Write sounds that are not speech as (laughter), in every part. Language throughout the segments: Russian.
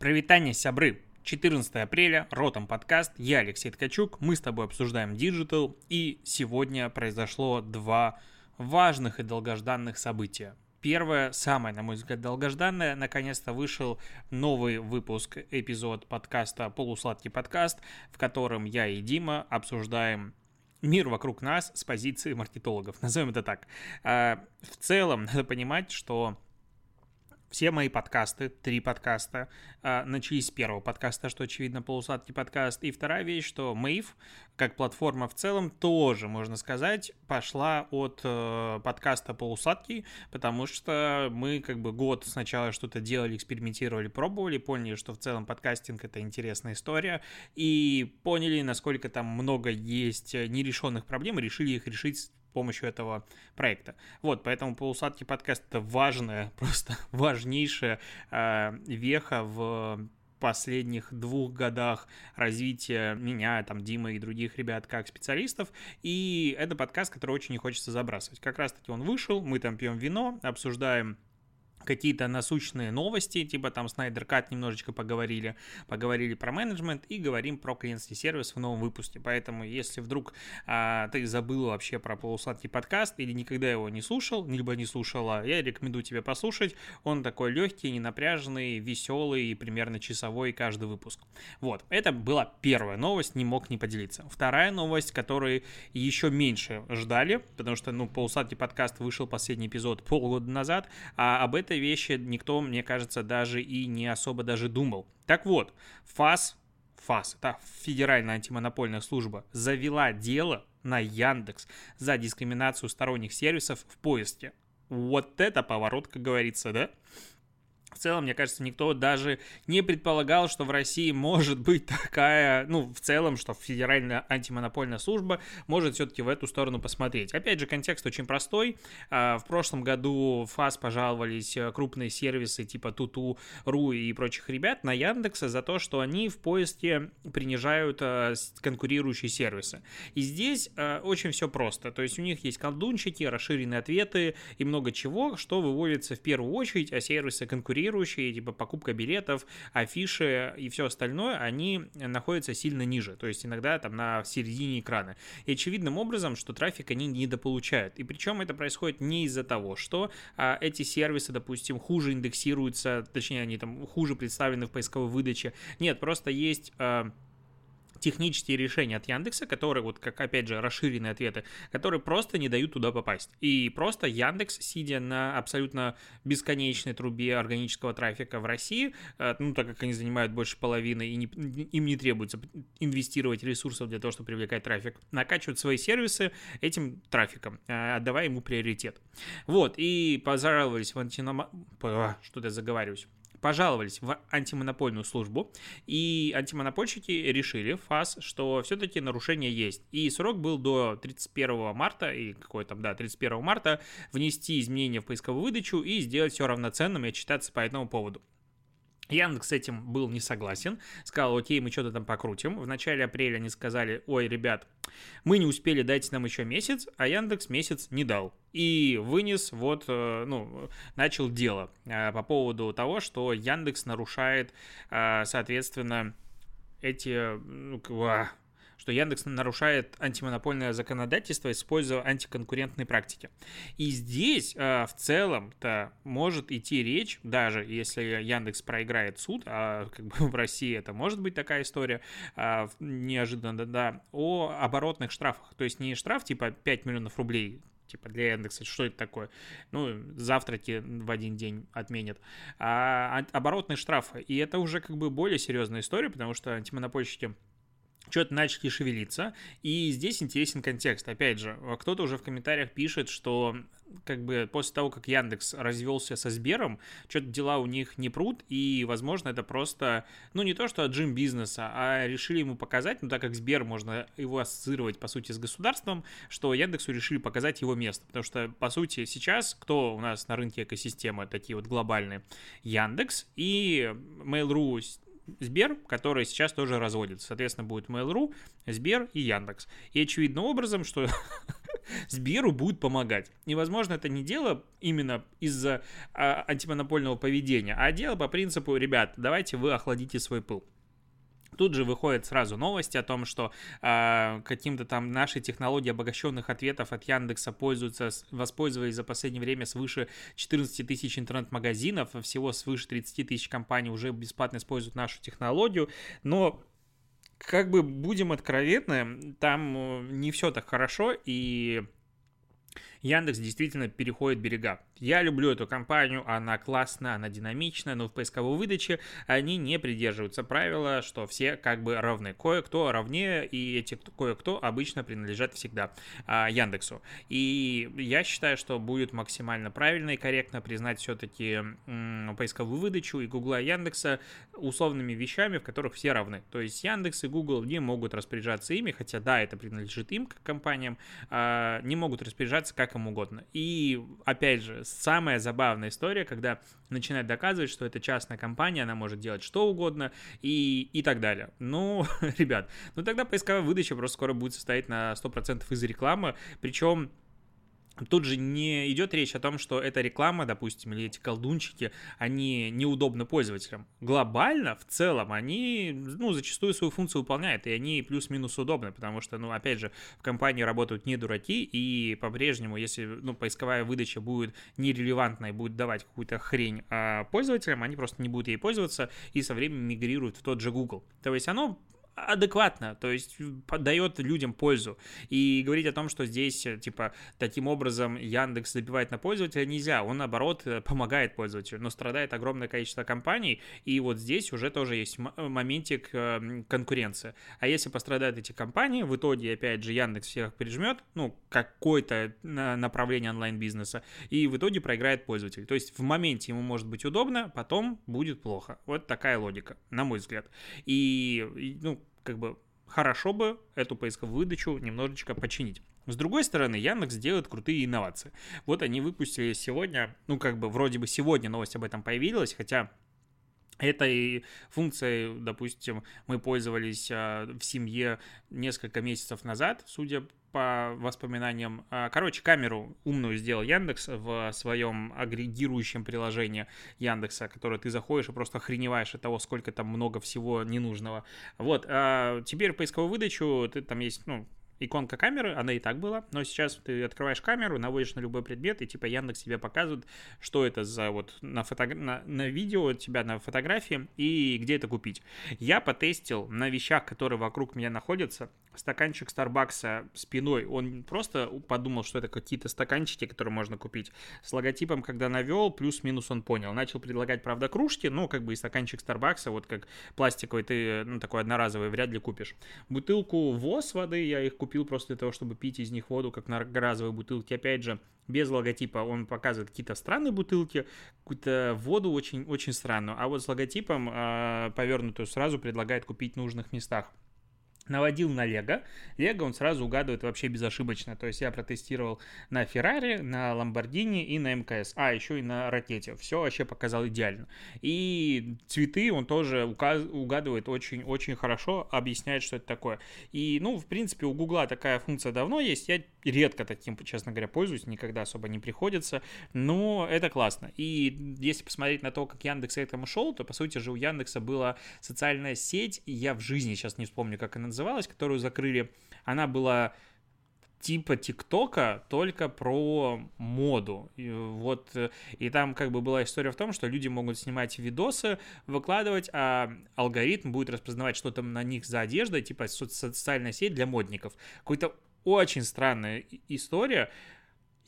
Прывітанне, сябры. 14 апреля, Ротом подкаст, я Алексей Ткачук, мы с тобой обсуждаем digital, и сегодня произошло два важных и долгожданных события. Первое, самое, на мой взгляд, долгожданное, наконец-то вышел новый выпуск, эпизод подкаста «Полусладкий подкаст», в котором я и Дима обсуждаем мир вокруг нас с позиции маркетологов, назовем это так. А, в целом, (laughs) надо понимать, что все мои подкасты, три подкаста, э, начались с первого подкаста, что, очевидно, полусладкий подкаст. И вторая вещь, что Мэйв, как платформа в целом, тоже, можно сказать, пошла от э, подкаста полусладкий, потому что мы как бы год сначала что-то делали, экспериментировали, пробовали, поняли, что в целом подкастинг — это интересная история, и поняли, насколько там много есть нерешенных проблем, и решили их решить помощью этого проекта. Вот, поэтому полусладкий подкаст это важная, (laughs) просто важнейшая э, веха в последних двух годах развития меня, там, Димы и других ребят как специалистов, и это подкаст, который очень не хочется забрасывать. Как раз-таки он вышел, мы там пьем вино, обсуждаем какие-то насущные новости, типа там Снайдер Кат немножечко поговорили, поговорили про менеджмент и говорим про клиентский сервис в новом выпуске. Поэтому, если вдруг а, ты забыл вообще про полусладкий подкаст или никогда его не слушал, либо не слушала, я рекомендую тебе послушать. Он такой легкий, ненапряженный, веселый и примерно часовой каждый выпуск. Вот, это была первая новость, не мог не поделиться. Вторая новость, которую еще меньше ждали, потому что, ну, полусладкий подкаст вышел последний эпизод полгода назад, а об этом этой вещи никто, мне кажется, даже и не особо даже думал. Так вот, ФАС, ФАС, это Федеральная антимонопольная служба, завела дело на Яндекс за дискриминацию сторонних сервисов в поиске. Вот это поворот, как говорится, да? В целом, мне кажется, никто даже не предполагал, что в России может быть такая, ну, в целом, что Федеральная антимонопольная служба может все-таки в эту сторону посмотреть. Опять же, контекст очень простой. А, в прошлом году ФАС пожаловались э, крупные сервисы типа Туту, Ру и прочих ребят на Яндекса за то, что они в поиске принижают э, конкурирующие сервисы. И здесь э, очень все просто. То есть у них есть колдунчики, расширенные ответы и много чего, что выводится в первую очередь, а сервисы конкурирующие конкурирующие, типа покупка билетов, афиши и все остальное, они находятся сильно ниже, то есть иногда там на середине экрана. И очевидным образом, что трафик они недополучают. И причем это происходит не из-за того, что а, эти сервисы, допустим, хуже индексируются, точнее, они там хуже представлены в поисковой выдаче. Нет, просто есть... А, технические решения от Яндекса, которые, вот как опять же, расширенные ответы, которые просто не дают туда попасть. И просто Яндекс, сидя на абсолютно бесконечной трубе органического трафика в России, э, ну, так как они занимают больше половины и не, им не требуется инвестировать ресурсов для того, чтобы привлекать трафик, накачивают свои сервисы этим трафиком, э, отдавая ему приоритет. Вот, и пожаловались в антинома... Что-то я заговариваюсь пожаловались в антимонопольную службу, и антимонопольщики решили, ФАС, что все-таки нарушение есть. И срок был до 31 марта, или какой там, да, 31 марта, внести изменения в поисковую выдачу и сделать все равноценным и отчитаться по этому поводу. Яндекс с этим был не согласен, сказал, окей, мы что-то там покрутим. В начале апреля они сказали, ой, ребят, мы не успели, дайте нам еще месяц, а Яндекс месяц не дал. И вынес, вот, э, ну, начал дело э, по поводу того, что Яндекс нарушает, э, соответственно, эти, ну, что Яндекс нарушает антимонопольное законодательство, используя антиконкурентные практики. И здесь э, в целом-то может идти речь, даже если Яндекс проиграет суд, а как бы (laughs) в России это может быть такая история, э, неожиданно, да, о оборотных штрафах. То есть не штраф типа 5 миллионов рублей, типа для Яндекса, что это такое? Ну, завтраки в один день отменят. А оборотные штрафы. И это уже как бы более серьезная история, потому что антимонопольщики что-то начали шевелиться, и здесь интересен контекст. Опять же, кто-то уже в комментариях пишет, что как бы после того, как Яндекс развелся со Сбером, что-то дела у них не прут, и, возможно, это просто, ну, не то, что отжим бизнеса, а решили ему показать, ну, так как Сбер можно его ассоциировать, по сути, с государством, что Яндексу решили показать его место, потому что, по сути, сейчас кто у нас на рынке экосистемы такие вот глобальные? Яндекс и Mail.ru Сбер, который сейчас тоже разводится. Соответственно, будет Mail.ru, Сбер и Яндекс. И очевидным образом, что (laughs) Сберу будет помогать. И, возможно, это не дело именно из-за а, антимонопольного поведения, а дело по принципу, ребят, давайте вы охладите свой пыл. Тут же выходят сразу новости о том, что э, каким-то там нашей технологии обогащенных ответов от Яндекса пользуются, воспользовались за последнее время свыше 14 тысяч интернет-магазинов, всего свыше 30 тысяч компаний уже бесплатно используют нашу технологию, но как бы будем откровенны, там э, не все так хорошо, и Яндекс действительно переходит берега. Я люблю эту компанию, она классная, она динамичная, но в поисковой выдаче они не придерживаются правила, что все как бы равны. Кое-кто равнее, и эти кое-кто обычно принадлежат всегда а, Яндексу. И я считаю, что будет максимально правильно и корректно признать все-таки м, поисковую выдачу и Гугла и Яндекса условными вещами, в которых все равны. То есть Яндекс и Google не могут распоряжаться ими, хотя да, это принадлежит им как компаниям, а, не могут распоряжаться как им угодно. И опять же, самая забавная история, когда начинает доказывать, что это частная компания, она может делать что угодно и, и так далее. Ну, (laughs) ребят, ну тогда поисковая выдача просто скоро будет состоять на 100% из рекламы, причем Тут же не идет речь о том, что эта реклама, допустим, или эти колдунчики, они неудобны пользователям. Глобально, в целом, они, ну, зачастую свою функцию выполняют, и они плюс-минус удобны, потому что, ну, опять же, в компании работают не дураки, и по-прежнему, если, ну, поисковая выдача будет нерелевантной, будет давать какую-то хрень а пользователям, они просто не будут ей пользоваться, и со временем мигрируют в тот же Google. То есть оно адекватно, то есть дает людям пользу. И говорить о том, что здесь, э, типа, таким образом Яндекс забивает на пользователя, нельзя. Он, наоборот, э, помогает пользователю, но страдает огромное количество компаний, и вот здесь уже тоже есть э, моментик конкуренции. А если пострадают эти компании, в итоге, опять же, Яндекс всех прижмет, ну, какое-то направление онлайн-бизнеса, и в итоге проиграет пользователь. То есть в моменте ему может быть удобно, потом будет плохо. Вот такая логика, на мой взгляд. И, ну, как бы хорошо бы эту поисковую выдачу немножечко починить. С другой стороны, Яндекс делает крутые инновации. Вот они выпустили сегодня, ну как бы вроде бы сегодня новость об этом появилась, хотя Этой функцией, допустим, мы пользовались а, в семье несколько месяцев назад, судя по воспоминаниям. А, короче, камеру умную сделал Яндекс в своем агрегирующем приложении Яндекса, которое ты заходишь и просто охреневаешь от того, сколько там много всего ненужного. Вот, а теперь поисковую выдачу, ты, там есть, ну, иконка камеры, она и так была, но сейчас ты открываешь камеру, наводишь на любой предмет, и типа Яндекс тебе показывает, что это за вот на, фото... на, на видео тебя на фотографии и где это купить. Я потестил на вещах, которые вокруг меня находятся, стаканчик Старбакса спиной, он просто подумал, что это какие-то стаканчики, которые можно купить. С логотипом, когда навел, плюс-минус он понял. Начал предлагать, правда, кружки, но как бы и стаканчик Старбакса, вот как пластиковый, ты, ну, такой одноразовый, вряд ли купишь. Бутылку ВОЗ воды я их купил просто для того, чтобы пить из них воду, как на разовые бутылки. Опять же, без логотипа он показывает какие-то странные бутылки, какую-то воду очень, очень странную. А вот с логотипом э, повернутую сразу предлагает купить в нужных местах наводил на Лего. Лего он сразу угадывает вообще безошибочно. То есть я протестировал на Феррари, на Ламборгини и на МКС. А, еще и на Ракете. Все вообще показал идеально. И цветы он тоже угадывает очень-очень хорошо, объясняет, что это такое. И, ну, в принципе, у Гугла такая функция давно есть. Я редко таким, честно говоря, пользуюсь, никогда особо не приходится. Но это классно. И если посмотреть на то, как Яндекс к этому шел, то, по сути же, у Яндекса была социальная сеть, и я в жизни сейчас не вспомню, как она называлась, которую закрыли. Она была типа ТикТока, только про моду. И вот, и там как бы была история в том, что люди могут снимать видосы, выкладывать, а алгоритм будет распознавать, что там на них за одежда, типа социальная сеть для модников. Какой-то очень странная история.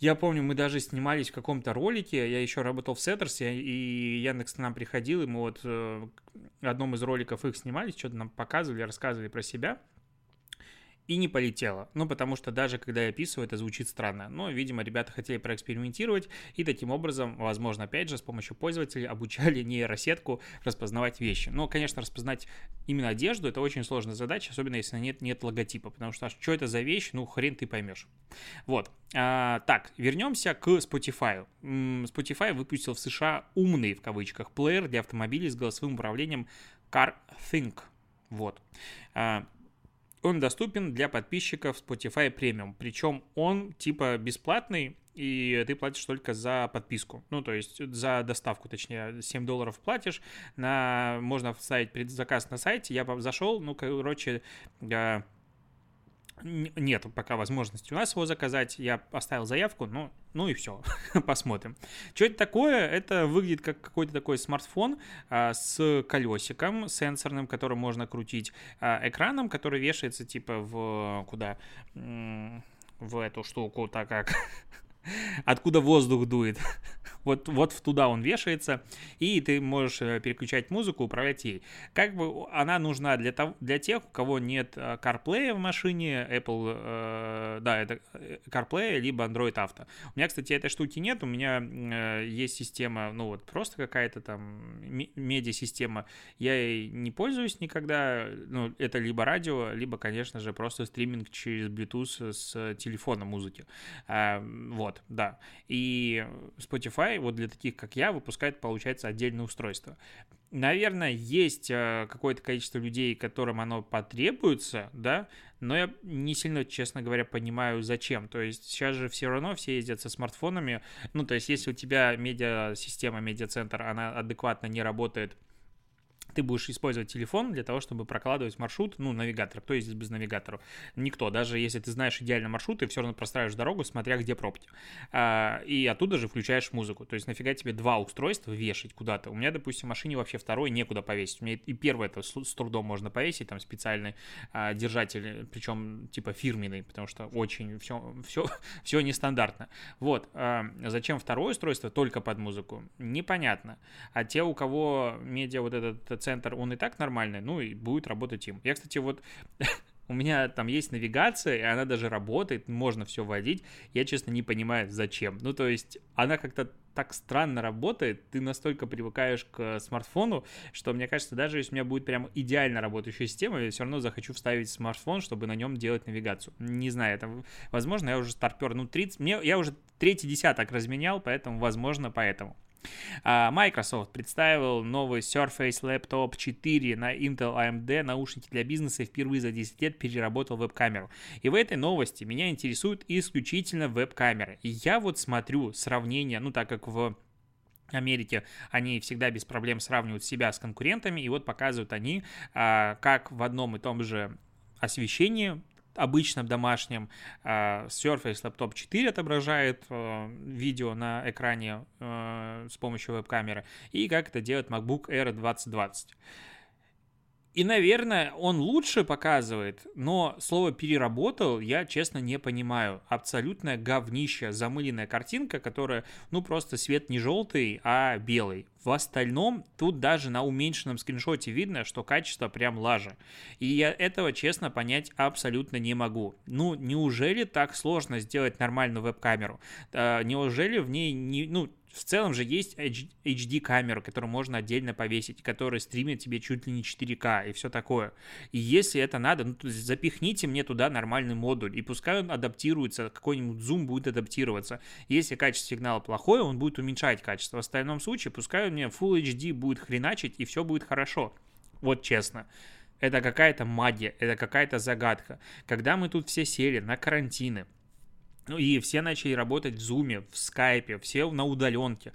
Я помню, мы даже снимались в каком-то ролике, я еще работал в Сеттерсе, и Яндекс к нам приходил, и мы вот э, в одном из роликов их снимались, что-то нам показывали, рассказывали про себя и не полетело. Ну, потому что даже когда я описываю, это звучит странно. Но, видимо, ребята хотели проэкспериментировать, и таким образом, возможно, опять же, с помощью пользователей обучали нейросетку распознавать вещи. Но, конечно, распознать именно одежду — это очень сложная задача, особенно если нет, нет логотипа, потому что что это за вещь, ну, хрен ты поймешь. Вот. А, так, вернемся к Spotify. Spotify выпустил в США умный, в кавычках, плеер для автомобилей с голосовым управлением CarThink. Вот. А, он доступен для подписчиков Spotify Premium. Причем он типа бесплатный, и ты платишь только за подписку. Ну, то есть за доставку, точнее, 7 долларов платишь. На... Можно вставить предзаказ на сайте. Я зашел, ну, короче, нет пока возможности у нас его заказать. Я оставил заявку, ну, ну и все, (laughs) посмотрим. Что это такое? Это выглядит как какой-то такой смартфон а, с колесиком сенсорным, который можно крутить, а, экраном, который вешается типа в куда? В эту штуку, так как (laughs) откуда воздух дует. (laughs) вот, вот туда он вешается, и ты можешь э, переключать музыку, управлять ей. Как бы она нужна для, того, для тех, у кого нет э, CarPlay в машине, Apple, э, да, это э, CarPlay, либо Android Auto. У меня, кстати, этой штуки нет, у меня э, есть система, ну вот просто какая-то там медиа-система, я ей не пользуюсь никогда, ну, это либо радио, либо, конечно же, просто стриминг через Bluetooth с телефона музыки. А, вот. Вот, да. И Spotify вот для таких, как я, выпускает, получается, отдельное устройство. Наверное, есть э, какое-то количество людей, которым оно потребуется, да, но я не сильно, честно говоря, понимаю, зачем. То есть сейчас же все равно все ездят со смартфонами. Ну, то есть если у тебя медиа-система, медиа-центр, она адекватно не работает, ты будешь использовать телефон для того, чтобы прокладывать маршрут, ну, навигатор. Кто ездит без навигатора? Никто. Даже если ты знаешь идеальный маршрут, ты все равно простраиваешь дорогу, смотря где пробки. А, и оттуда же включаешь музыку. То есть нафига тебе два устройства вешать куда-то? У меня, допустим, в машине вообще второй некуда повесить. У меня и первое это с трудом можно повесить, там специальный а, держатель, причем типа фирменный, потому что очень все, все, (laughs) все нестандартно. Вот. А, зачем второе устройство только под музыку? Непонятно. А те, у кого медиа вот этот центр, он и так нормальный, ну и будет работать им. Я, кстати, вот (laughs) у меня там есть навигация, и она даже работает, можно все вводить. Я, честно, не понимаю, зачем. Ну, то есть, она как-то так странно работает, ты настолько привыкаешь к смартфону, что мне кажется, даже если у меня будет прям идеально работающая система, я все равно захочу вставить смартфон, чтобы на нем делать навигацию. Не знаю, это, возможно, я уже старпер, ну, 30, мне, я уже третий десяток разменял, поэтому, возможно, поэтому. А, Microsoft представил новый Surface Laptop 4 на Intel AMD наушники для бизнеса и впервые за 10 лет переработал веб-камеру. И в этой новости меня интересуют исключительно веб-камеры. И я вот смотрю сравнение, ну так как в Америке они всегда без проблем сравнивают себя с конкурентами, и вот показывают они, а, как в одном и том же освещении обычном домашнем uh, Surface Laptop 4 отображает uh, видео на экране uh, с помощью веб-камеры, и как это делает MacBook Air 2020. И, наверное, он лучше показывает, но слово «переработал» я, честно, не понимаю. Абсолютная говнище, замыленная картинка, которая, ну, просто свет не желтый, а белый. В остальном, тут даже на уменьшенном скриншоте видно, что качество прям лажа. И я этого, честно, понять абсолютно не могу. Ну, неужели так сложно сделать нормальную веб-камеру? А, неужели в ней, не, ну, в целом же есть HD-камеру, которую можно отдельно повесить, которая стримит тебе чуть ли не 4К и все такое. И если это надо, ну, запихните мне туда нормальный модуль, и пускай он адаптируется, какой-нибудь зум будет адаптироваться. Если качество сигнала плохое, он будет уменьшать качество. В остальном случае, пускай у меня Full HD будет хреначить, и все будет хорошо. Вот честно. Это какая-то магия, это какая-то загадка. Когда мы тут все сели на карантины, ну и все начали работать в Zoom, в Skype, все на удаленке.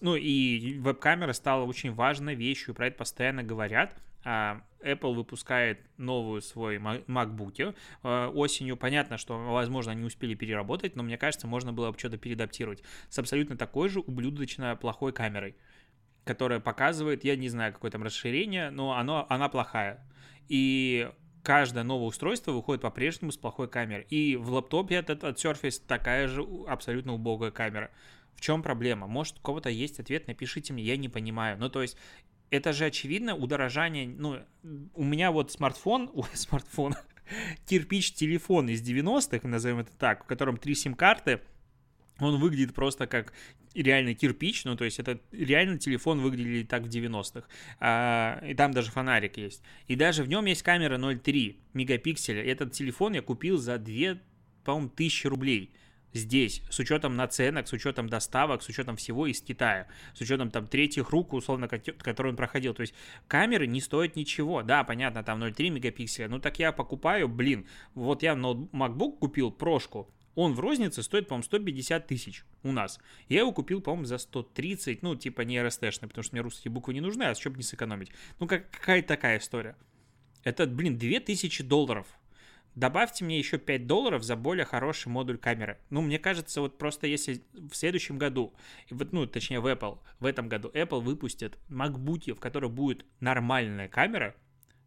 Ну и веб-камера стала очень важной вещью, про это постоянно говорят. А, Apple выпускает новую свой MacBook а, осенью. Понятно, что, возможно, они успели переработать, но мне кажется, можно было бы что-то переадаптировать с абсолютно такой же ублюдочно плохой камерой, которая показывает, я не знаю, какое там расширение, но оно, она плохая. И каждое новое устройство выходит по-прежнему с плохой камерой. И в лаптопе этот от Surface такая же абсолютно убогая камера. В чем проблема? Может, у кого-то есть ответ, напишите мне, я не понимаю. Ну, то есть, это же очевидно удорожание. Ну, у меня вот смартфон, (laughs) ой, смартфон, кирпич-телефон из 90-х, назовем это так, в котором три сим-карты, он выглядит просто как реально кирпич, ну, то есть это реально телефон выглядит так в 90-х. А, и там даже фонарик есть. И даже в нем есть камера 0,3 мегапикселя. Этот телефон я купил за 2, по-моему, тысячи рублей. здесь, с учетом наценок, с учетом доставок, с учетом всего из Китая, с учетом там третьих рук, условно, которые он проходил. То есть камеры не стоят ничего. Да, понятно, там 0,3 мегапикселя. Ну так я покупаю, блин, вот я MacBook купил, прошку, он в рознице стоит, по-моему, 150 тысяч у нас. Я его купил, по-моему, за 130, ну, типа не РСТшный, потому что мне русские буквы не нужны, а чтобы не сэкономить. Ну, как, какая-то такая история. Это, блин, 2000 долларов. Добавьте мне еще 5 долларов за более хороший модуль камеры. Ну, мне кажется, вот просто если в следующем году, ну, точнее в Apple, в этом году Apple выпустит MacBook, в которых будет нормальная камера,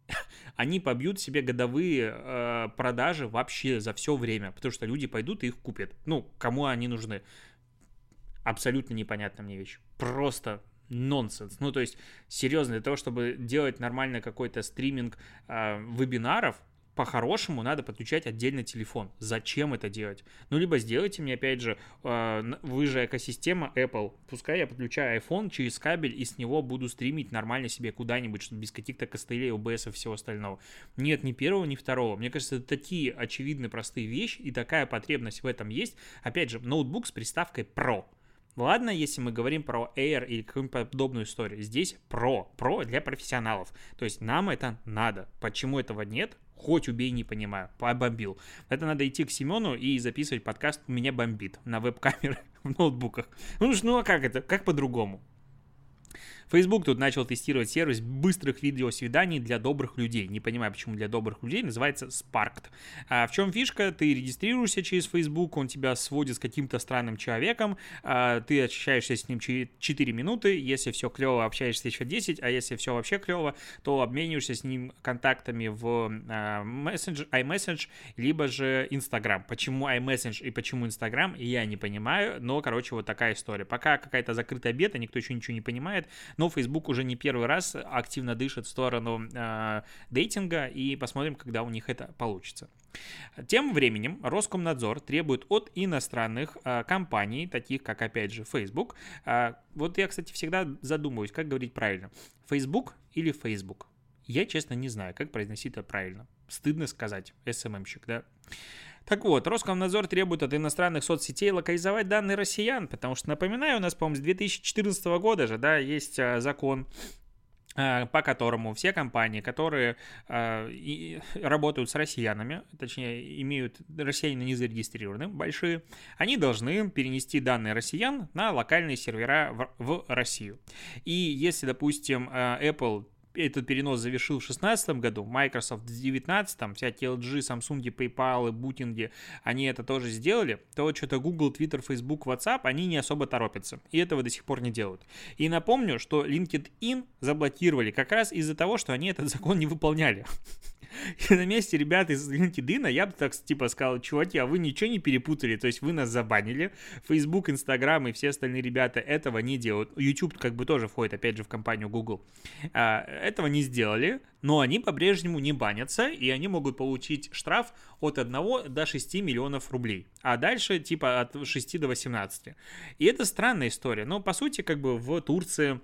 (laughs) они побьют себе годовые э, продажи вообще за все время, потому что люди пойдут и их купят. Ну, кому они нужны? Абсолютно непонятная мне вещь. Просто нонсенс. Ну, то есть, серьезно, для того, чтобы делать нормально какой-то стриминг э, вебинаров, по-хорошему надо подключать отдельно телефон. Зачем это делать? Ну, либо сделайте мне, опять же, э, вы же экосистема Apple, пускай я подключаю iPhone через кабель и с него буду стримить нормально себе куда-нибудь, чтобы без каких-то костылей, OBS и всего остального. Нет, ни первого, ни второго. Мне кажется, это такие очевидные простые вещи, и такая потребность в этом есть. Опять же, ноутбук с приставкой Pro. Ладно, если мы говорим про Air или какую-нибудь подобную историю. Здесь Pro. Pro для профессионалов. То есть нам это надо. Почему этого нет? Хоть убей, не понимаю. Побомбил. Это надо идти к Семену и записывать подкаст «Меня бомбит» на веб-камеры (laughs) в ноутбуках. Ну, ну а как это? Как по-другому? Facebook тут начал тестировать сервис быстрых видеосвиданий для добрых людей. Не понимаю, почему для добрых людей. Называется Sparked. А в чем фишка? Ты регистрируешься через Facebook, он тебя сводит с каким-то странным человеком, а, ты общаешься с ним 4 минуты, если все клево, общаешься еще 10, а если все вообще клево, то обмениваешься с ним контактами в а, Messenger, iMessage, либо же Instagram. Почему iMessage и почему Instagram, я не понимаю, но, короче, вот такая история. Пока какая-то закрытая бета, никто еще ничего не понимает, но Facebook уже не первый раз активно дышит в сторону э, дейтинга, и посмотрим, когда у них это получится. Тем временем Роскомнадзор требует от иностранных э, компаний, таких как, опять же, Facebook, э, вот я, кстати, всегда задумываюсь, как говорить правильно, Facebook или Facebook? Я, честно, не знаю, как произносить это правильно. Стыдно сказать, СММщик, да? Так вот, Роскомнадзор требует от иностранных соцсетей локализовать данные россиян, потому что, напоминаю, у нас, по-моему, с 2014 года же, да, есть а, закон а, по которому все компании, которые э, и работают с россиянами, точнее, имеют россияне не большие, они должны перенести данные россиян на локальные сервера в, в Россию. И если, допустим, Apple этот перенос завершил в 2016 году, Microsoft в 2019, всякие LG, Samsung, PayPal, Booting, они это тоже сделали, то что-то Google, Twitter, Facebook, WhatsApp, они не особо торопятся, и этого до сих пор не делают. И напомню, что LinkedIn заблокировали как раз из-за того, что они этот закон не выполняли. На месте ребят из LinkedIn я бы так типа сказал, чуваки, а вы ничего не перепутали, то есть вы нас забанили. Facebook, Instagram и все остальные ребята этого не делают. YouTube как бы тоже входит, опять же, в компанию Google. А, этого не сделали, но они по-прежнему не банятся, и они могут получить штраф от 1 до 6 миллионов рублей. А дальше типа от 6 до 18. И это странная история. Но по сути как бы в Турции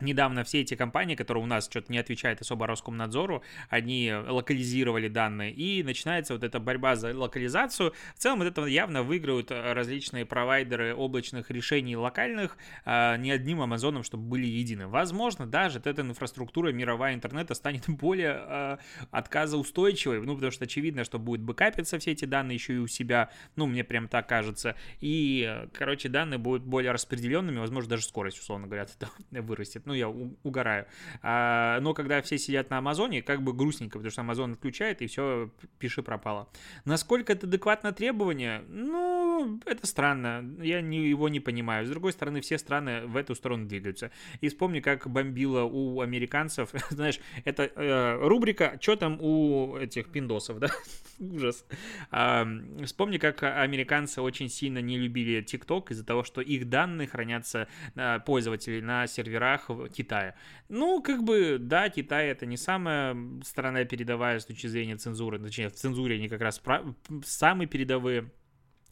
Недавно все эти компании, которые у нас что-то не отвечают особо Роскомнадзору, они локализировали данные, и начинается вот эта борьба за локализацию. В целом от этого явно выиграют э, различные провайдеры облачных решений локальных, а, не одним Амазоном, чтобы были едины. Возможно, даже эта инфраструктура мировая интернета станет (laughs) более э, отказоустойчивой, ну, потому что очевидно, что будет бэкапиться все эти данные еще и у себя, ну, мне прям так кажется, и, короче, данные будут более распределенными, возможно, даже скорость, условно говоря, (laughs) это вырастет ну, я угораю. А, но когда все сидят на Амазоне, как бы грустненько, потому что Амазон отключает, и все, пиши пропало. Насколько это адекватно требование? Ну, это странно, я не, его не понимаю. С другой стороны, все страны в эту сторону двигаются. И вспомни, как бомбило у американцев, (laughs) знаешь, это э, рубрика «Что там у этих пиндосов», да? (laughs) Ужас. А, вспомни, как американцы очень сильно не любили TikTok из-за того, что их данные хранятся э, пользователей на серверах Китая. Ну, как бы, да, Китай это не самая страна передовая с точки зрения цензуры, точнее, в цензуре они как раз самые передовые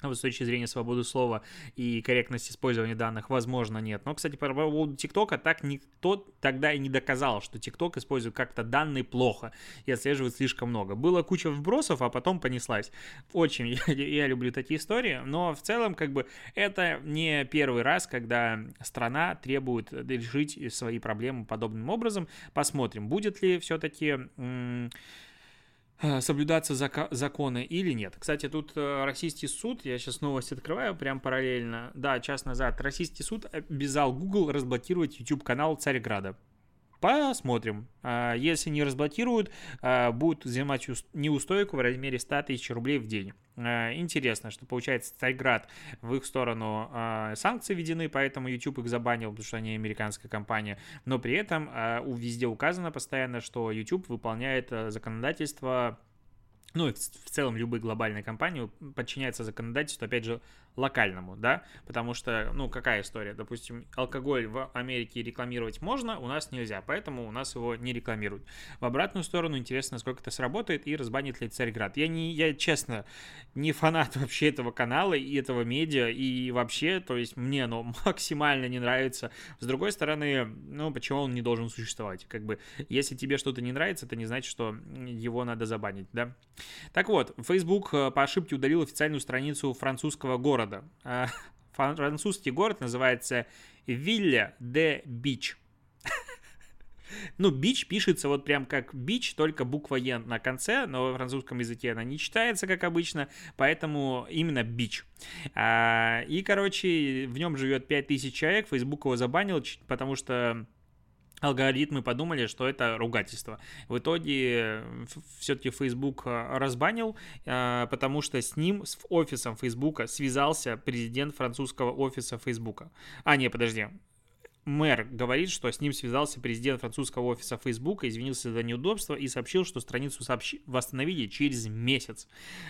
вот с точки зрения свободы слова и корректности использования данных, возможно, нет. Но, кстати, по поводу ТикТока, так никто тогда и не доказал, что ТикТок использует как-то данные плохо и отслеживает слишком много. Было куча вбросов, а потом понеслась. Очень (laughs) я, я люблю такие истории, но в целом, как бы, это не первый раз, когда страна требует решить свои проблемы подобным образом. Посмотрим, будет ли все-таки Э, соблюдаться зак- законы или нет. Кстати, тут э, российский суд, я сейчас новость открываю прям параллельно, да, час назад, российский суд обязал Google разблокировать YouTube-канал Царьграда. Посмотрим. А, если не разблокируют, а, будут взимать неустойку в размере 100 тысяч рублей в день. А, интересно, что получается Царьград в их сторону санкции введены, поэтому YouTube их забанил, потому что они американская компания. Но при этом везде указано постоянно, что YouTube выполняет законодательство ну и в целом любые глобальные компании подчиняются законодательству, опять же, локальному, да, потому что, ну, какая история, допустим, алкоголь в Америке рекламировать можно, у нас нельзя, поэтому у нас его не рекламируют. В обратную сторону интересно, насколько это сработает и разбанит ли Царьград. Я, не, я честно, не фанат (laughs) вообще этого канала и этого медиа, и вообще, то есть мне оно (laughs) максимально не нравится. С другой стороны, ну, почему он не должен существовать? Как бы, если тебе что-то не нравится, это не значит, что его надо забанить, да? Так вот, Facebook э, по ошибке удалил официальную страницу французского города. (laughs) А, французский город называется Вилля де Бич. (laughs) Ну, бич пишется вот прям как бич, только буква Е на конце, но во французском языке она не читается, как обычно, поэтому именно бич. А, и, короче, в нем живет 5000 человек, Facebook его забанил, потому что алгоритмы подумали, что это ругательство. В итоге все-таки Facebook э, разбанил, э, потому что с ним, с офисом Facebook связался президент французского офиса Facebook. А, не, подожди, Мэр говорит, что с ним связался президент французского офиса Facebook, извинился за неудобство и сообщил, что страницу сообщ... восстановили через месяц.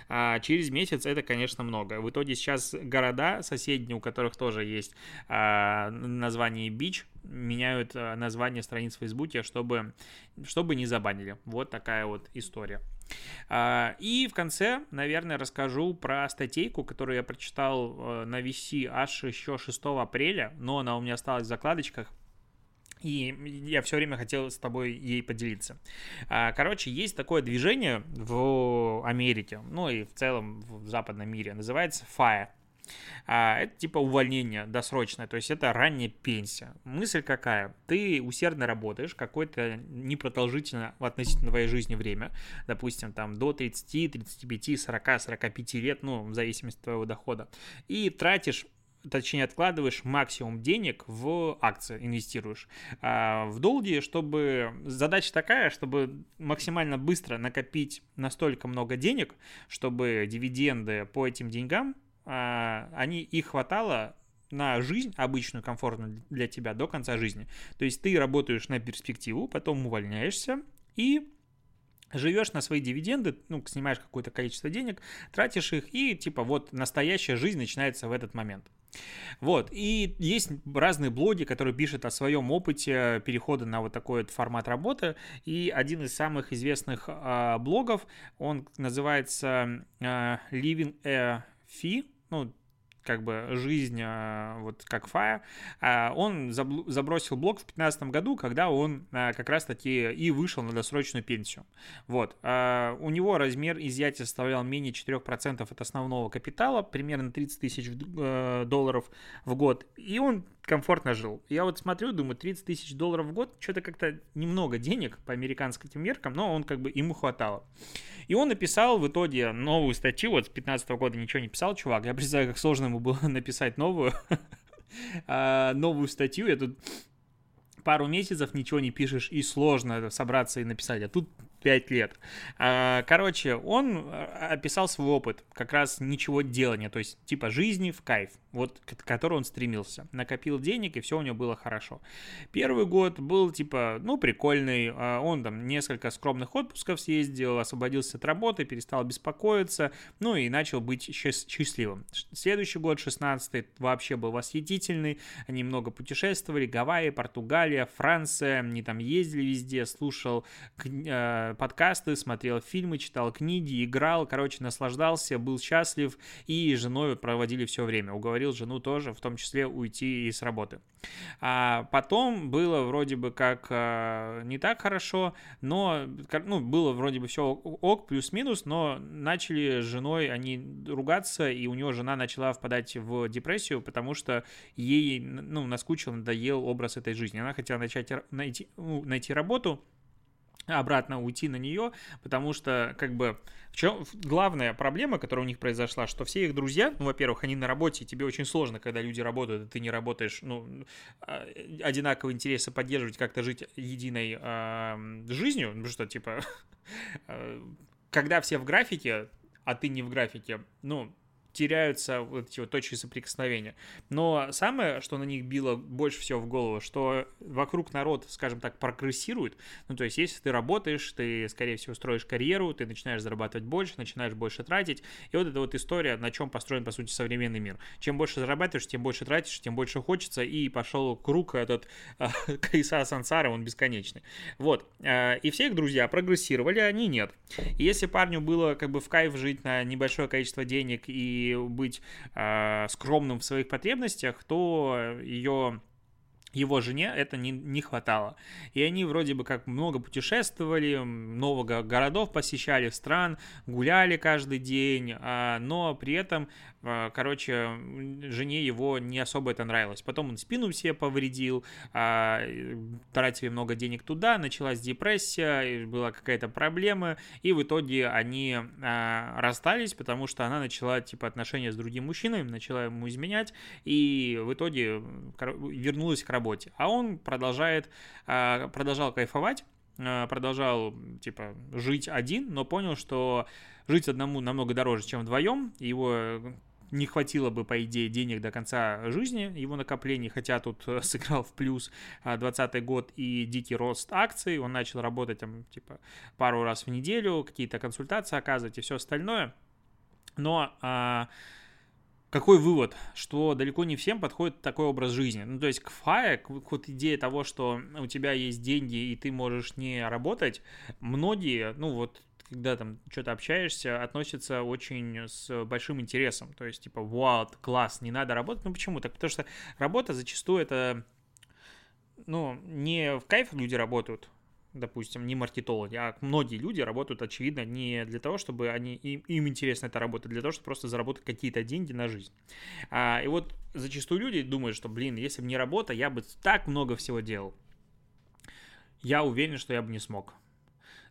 А через месяц это, конечно, много. В итоге сейчас города соседние, у которых тоже есть а, название Бич, меняют а, название страниц в Фейсбуке, чтобы, чтобы не забанили. Вот такая вот история. А, и в конце, наверное, расскажу про статейку, которую я прочитал э, на VC аж еще 6 апреля, но она у меня осталась в закладочках. И я все время хотел с тобой ей поделиться. А, короче, есть такое движение в Америке, ну и в целом в западном мире, называется FIRE. А, это типа увольнение досрочное, то есть это ранняя пенсия. Мысль какая? Ты усердно работаешь какое-то непродолжительное в относительно твоей жизни время, допустим, там до 30, 35, 40, 45 лет, ну, в зависимости от твоего дохода, и тратишь точнее откладываешь максимум денег в акции, инвестируешь. А в долги, чтобы задача такая, чтобы максимально быстро накопить настолько много денег, чтобы дивиденды по этим деньгам они, их хватало на жизнь обычную, комфортную для тебя до конца жизни. То есть ты работаешь на перспективу, потом увольняешься и живешь на свои дивиденды, ну, снимаешь какое-то количество денег, тратишь их, и типа вот настоящая жизнь начинается в этот момент. Вот, и есть разные блоги, которые пишут о своем опыте перехода на вот такой вот формат работы, и один из самых известных э, блогов, он называется э, Living a Fee, ну, как бы жизнь а, вот как Fire, а, он забросил блог в 2015 году, когда он а, как раз-таки и вышел на досрочную пенсию. Вот. У него размер изъятия составлял менее 4% от основного капитала, примерно 30 тысяч э, долларов в год, и он комфортно жил. Я вот смотрю, думаю, 30 тысяч долларов в год, что-то как-то немного денег по американским меркам, но он как бы ему хватало. И он написал в итоге новую статью, вот с 15 года ничего не писал, чувак, я представляю, как сложно ему было (laughs) написать новую, (laughs) а, новую статью, я тут пару месяцев ничего не пишешь, и сложно собраться и написать, а тут 5 лет. А, короче, он а, описал свой опыт, как раз ничего делания, то есть типа жизни в кайф, вот к которому он стремился. Накопил денег, и все у него было хорошо. Первый год был типа, ну, прикольный, а, он там несколько скромных отпусков съездил, освободился от работы, перестал беспокоиться, ну и начал быть счастливым. Следующий год, 16 вообще был восхитительный, они много путешествовали, Гавайи, Португалия, Франция, они там ездили везде, слушал подкасты, смотрел фильмы, читал книги, играл, короче, наслаждался, был счастлив и с женой проводили все время. Уговорил жену тоже, в том числе, уйти из работы. А потом было вроде бы как э, не так хорошо, но ну, было вроде бы все ок, плюс-минус, но начали с женой они ругаться, и у него жена начала впадать в депрессию, потому что ей ну, наскучил, надоел образ этой жизни. Она хотела начать найти, ну, найти работу, обратно уйти на нее, потому что, как бы, в чем главная проблема, которая у них произошла, что все их друзья, ну, во-первых, они на работе, тебе очень сложно, когда люди работают, и ты не работаешь, ну, а, одинаковые интересы поддерживать, как-то жить единой э, жизнью, ну, что, типа, (laughs) когда все в графике, а ты не в графике, ну, теряются вот эти вот точки соприкосновения. Но самое, что на них било больше всего в голову, что вокруг народ, скажем так, прогрессирует. Ну, то есть, если ты работаешь, ты, скорее всего, строишь карьеру, ты начинаешь зарабатывать больше, начинаешь больше тратить. И вот эта вот история, на чем построен, по сути, современный мир. Чем больше зарабатываешь, тем больше тратишь, тем больше хочется, и пошел круг этот (laughs) э, колеса сансары, он бесконечный. Вот. Э, и все их друзья прогрессировали, а они нет. И если парню было как бы в кайф жить на небольшое количество денег и быть э, скромным в своих потребностях, то ее его жене это не, не хватало. И они вроде бы как много путешествовали, много городов посещали, стран, гуляли каждый день, а, но при этом, короче, жене его не особо это нравилось. Потом он спину себе повредил, а, тратили много денег туда, началась депрессия, была какая-то проблема, и в итоге они расстались, потому что она начала, типа, отношения с другим мужчиной, начала ему изменять, и в итоге вернулась к работе. А он продолжает, а, продолжал кайфовать, а, продолжал, типа, жить один, но понял, что жить одному намного дороже, чем вдвоем. Его не хватило бы, по идее, денег до конца жизни, его накоплений, хотя тут э, (laughs) сыграл в плюс 20 а, год и дикий рост акций, он начал работать там, типа, пару раз в неделю, какие-то консультации оказывать и все остальное. Но а, какой вывод? Что далеко не всем подходит такой образ жизни. Ну, то есть к FIRE, к, вот идее того, что у тебя есть деньги и ты можешь не работать, многие, ну вот когда там что-то общаешься, относятся очень с большим интересом. То есть, типа, вау, класс, не надо работать. Ну, почему так? Потому что работа зачастую это, ну, не в кайф люди работают, допустим, не маркетологи, а многие люди работают, очевидно, не для того, чтобы они, им, им интересна эта работа, для того, чтобы просто заработать какие-то деньги на жизнь. А, и вот зачастую люди думают, что, блин, если бы не работа, я бы так много всего делал. Я уверен, что я бы не смог.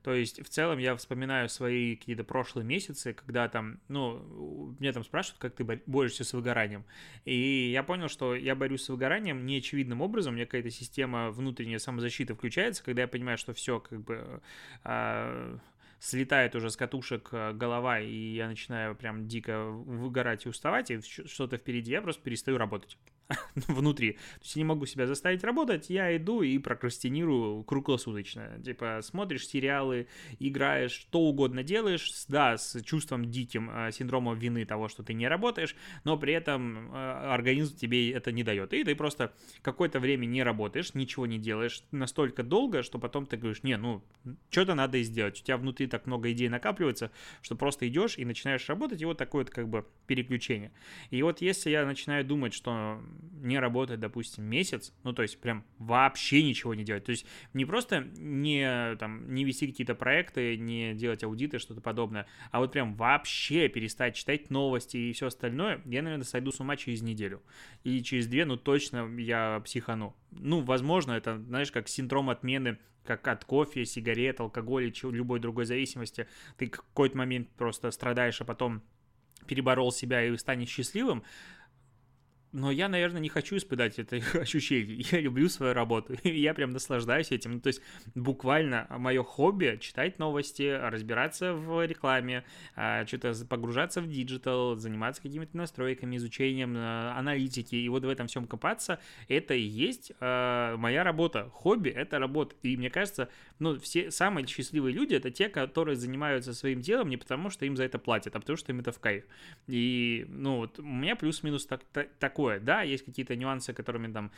То есть, в целом, я вспоминаю свои какие-то прошлые месяцы, когда там, ну, меня там спрашивают, как ты борешься с выгоранием. И я понял, что я борюсь с выгоранием неочевидным образом. У меня какая-то система внутренняя самозащиты включается, когда я понимаю, что все, как бы, а, слетает уже с катушек э, голова, и я начинаю прям дико выгорать и уставать, и что-то впереди, я просто перестаю работать. (laughs) внутри. То есть я не могу себя заставить работать, я иду и прокрастинирую круглосуточно. Типа смотришь сериалы, играешь, что угодно делаешь, да, с чувством диким э, синдромом вины того, что ты не работаешь, но при этом э, организм тебе это не дает. И ты просто какое-то время не работаешь, ничего не делаешь настолько долго, что потом ты говоришь, не, ну, что-то надо сделать. У тебя внутри так много идей накапливается, что просто идешь и начинаешь работать, и вот такое вот как бы переключение. И вот если я начинаю думать, что не работать, допустим, месяц, ну, то есть прям вообще ничего не делать. То есть не просто не, там, не вести какие-то проекты, не делать аудиты, что-то подобное, а вот прям вообще перестать читать новости и все остальное, я, наверное, сойду с ума через неделю. И через две, ну, точно я психану. Ну, возможно, это, знаешь, как синдром отмены как от кофе, сигарет, алкоголя, любой другой зависимости. Ты какой-то момент просто страдаешь, а потом переборол себя и станешь счастливым, но я, наверное, не хочу испытать это (laughs) ощущение. Я люблю свою работу, (laughs) я прям наслаждаюсь этим. Ну, то есть буквально мое хобби — читать новости, разбираться в рекламе, а, что-то погружаться в digital, заниматься какими-то настройками, изучением а, аналитики, и вот в этом всем копаться — это и есть а, моя работа. Хобби — это работа. И мне кажется, ну, все самые счастливые люди — это те, которые занимаются своим делом не потому, что им за это платят, а потому, что им это в кайф. И, ну, вот у меня плюс-минус так, так, такое. Да, есть какие-то нюансы, которыми там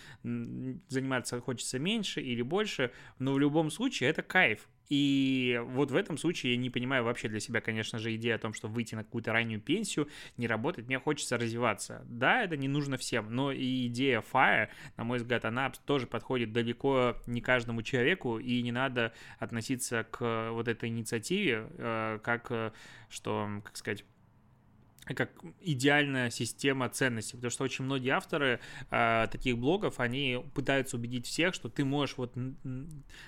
заниматься хочется меньше или больше, но в любом случае это кайф. И вот в этом случае я не понимаю вообще для себя, конечно же, идея о том, что выйти на какую-то раннюю пенсию, не работать. Мне хочется развиваться. Да, это не нужно всем, но и идея FIRE, на мой взгляд, она тоже подходит далеко не каждому человеку, и не надо относиться к вот этой инициативе э, как, э, что, как сказать, как идеальная система ценностей, потому что очень многие авторы э, таких блогов, они пытаются убедить всех, что ты можешь вот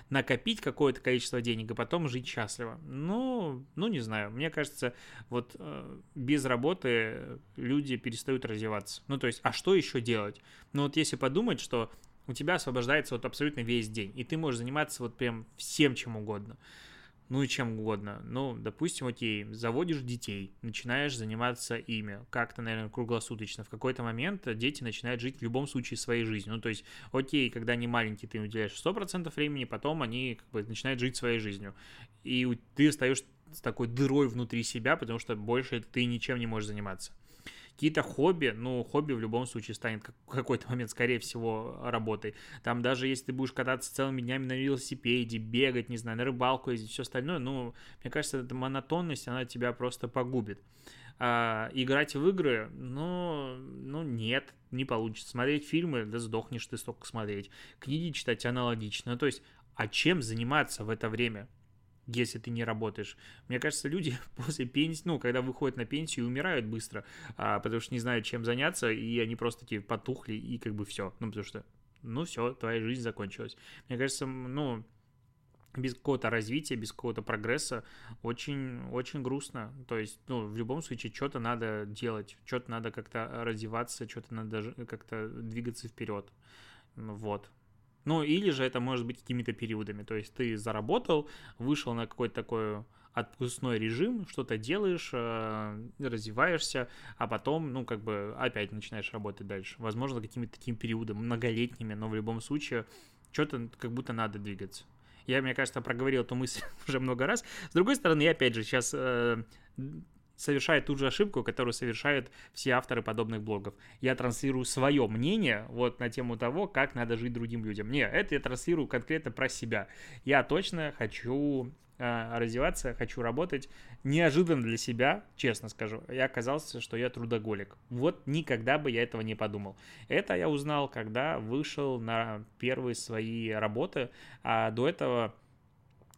накопить какое-то количество денег и потом жить счастливо. Ну, ну не знаю, мне кажется, вот э, без работы люди перестают развиваться. Ну, то есть, а что еще делать? Ну, вот если подумать, что у тебя освобождается вот абсолютно весь день, и ты можешь заниматься вот прям всем чем угодно ну и чем угодно. Ну, допустим, окей, заводишь детей, начинаешь заниматься ими, как-то, наверное, круглосуточно. В какой-то момент дети начинают жить в любом случае своей жизнью. Ну, то есть, окей, когда они маленькие, ты им уделяешь 100% времени, потом они как бы начинают жить своей жизнью. И ты остаешься с такой дырой внутри себя, потому что больше ты ничем не можешь заниматься. Какие-то хобби, ну, хобби в любом случае станет в какой-то момент, скорее всего, работой. Там даже если ты будешь кататься целыми днями на велосипеде, бегать, не знаю, на рыбалку ездить, все остальное, ну, мне кажется, эта монотонность, она тебя просто погубит. А, играть в игры, ну, ну нет, не получится. Смотреть фильмы, да сдохнешь ты столько смотреть. Книги читать аналогично. То есть, а чем заниматься в это время? Если ты не работаешь. Мне кажется, люди (laughs) после пенсии, ну, когда выходят на пенсию, умирают быстро, а, потому что не знают, чем заняться, и они просто такие потухли, и как бы все. Ну, потому что, ну, все, твоя жизнь закончилась. Мне кажется, ну, без какого-то развития, без какого-то прогресса очень, очень грустно. То есть, ну, в любом случае, что-то надо делать, что-то надо как-то развиваться, что-то надо как-то двигаться вперед. Вот. Ну, или же это может быть какими-то периодами. То есть ты заработал, вышел на какой-то такой отпускной режим, что-то делаешь, э, развиваешься, а потом, ну, как бы опять начинаешь работать дальше. Возможно, какими-то такими периодами, многолетними, но в любом случае что-то как будто надо двигаться. Я, мне кажется, проговорил эту мысль (laughs) уже много раз. С другой стороны, я опять же сейчас э, совершает ту же ошибку, которую совершают все авторы подобных блогов. Я транслирую свое мнение вот на тему того, как надо жить другим людям. Не, это я транслирую конкретно про себя. Я точно хочу э, развиваться, хочу работать. Неожиданно для себя, честно скажу, я оказался, что я трудоголик. Вот никогда бы я этого не подумал. Это я узнал, когда вышел на первые свои работы, а до этого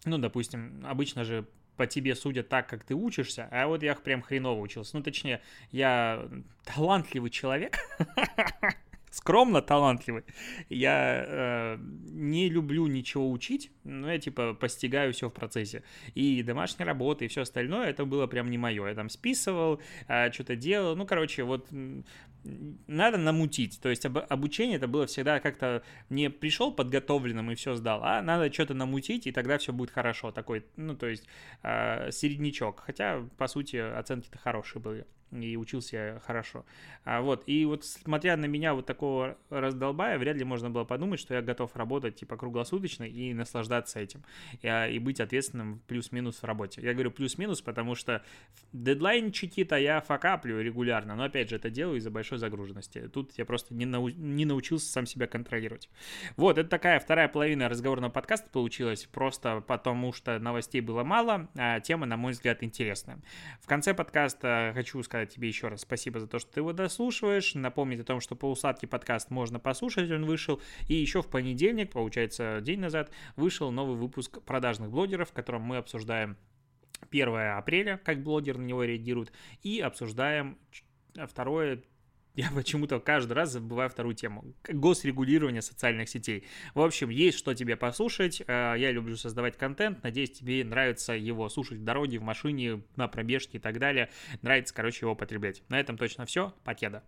ну, допустим, обычно же по тебе судят так, как ты учишься, а вот я прям хреново учился. Ну, точнее, я талантливый человек, (laughs) скромно талантливый. Я э, не люблю ничего учить, но я типа постигаю все в процессе. И домашняя работа, и все остальное, это было прям не мое. Я там списывал, э, что-то делал. Ну, короче, вот надо намутить. То есть об, обучение это было всегда как-то не пришел подготовленным и все сдал, а надо что-то намутить, и тогда все будет хорошо. Такой, ну, то есть э, середнячок. Хотя, по сути, оценки-то хорошие были и учился я хорошо. А, вот, и вот смотря на меня вот такого раздолбая, вряд ли можно было подумать, что я готов работать типа круглосуточно и наслаждаться этим, и, а, и быть ответственным плюс-минус в работе. Я говорю плюс-минус, потому что дедлайнчики-то я факаплю регулярно, но опять же это делаю из-за большой загруженности. Тут я просто не, нау- не научился сам себя контролировать. Вот, это такая вторая половина разговорного подкаста получилась, просто потому что новостей было мало, а тема, на мой взгляд, интересная. В конце подкаста хочу сказать сказать тебе еще раз спасибо за то, что ты его дослушиваешь. Напомнить о том, что полусладкий подкаст можно послушать, он вышел. И еще в понедельник, получается, день назад, вышел новый выпуск продажных блогеров, в котором мы обсуждаем 1 апреля, как блогер на него реагирует, и обсуждаем второе я почему-то каждый раз забываю вторую тему. Госрегулирование социальных сетей. В общем, есть что тебе послушать. Э, я люблю создавать контент. Надеюсь, тебе нравится его слушать в дороге, в машине, на пробежке и так далее. Нравится, короче, его потреблять. На этом точно все. Покеда.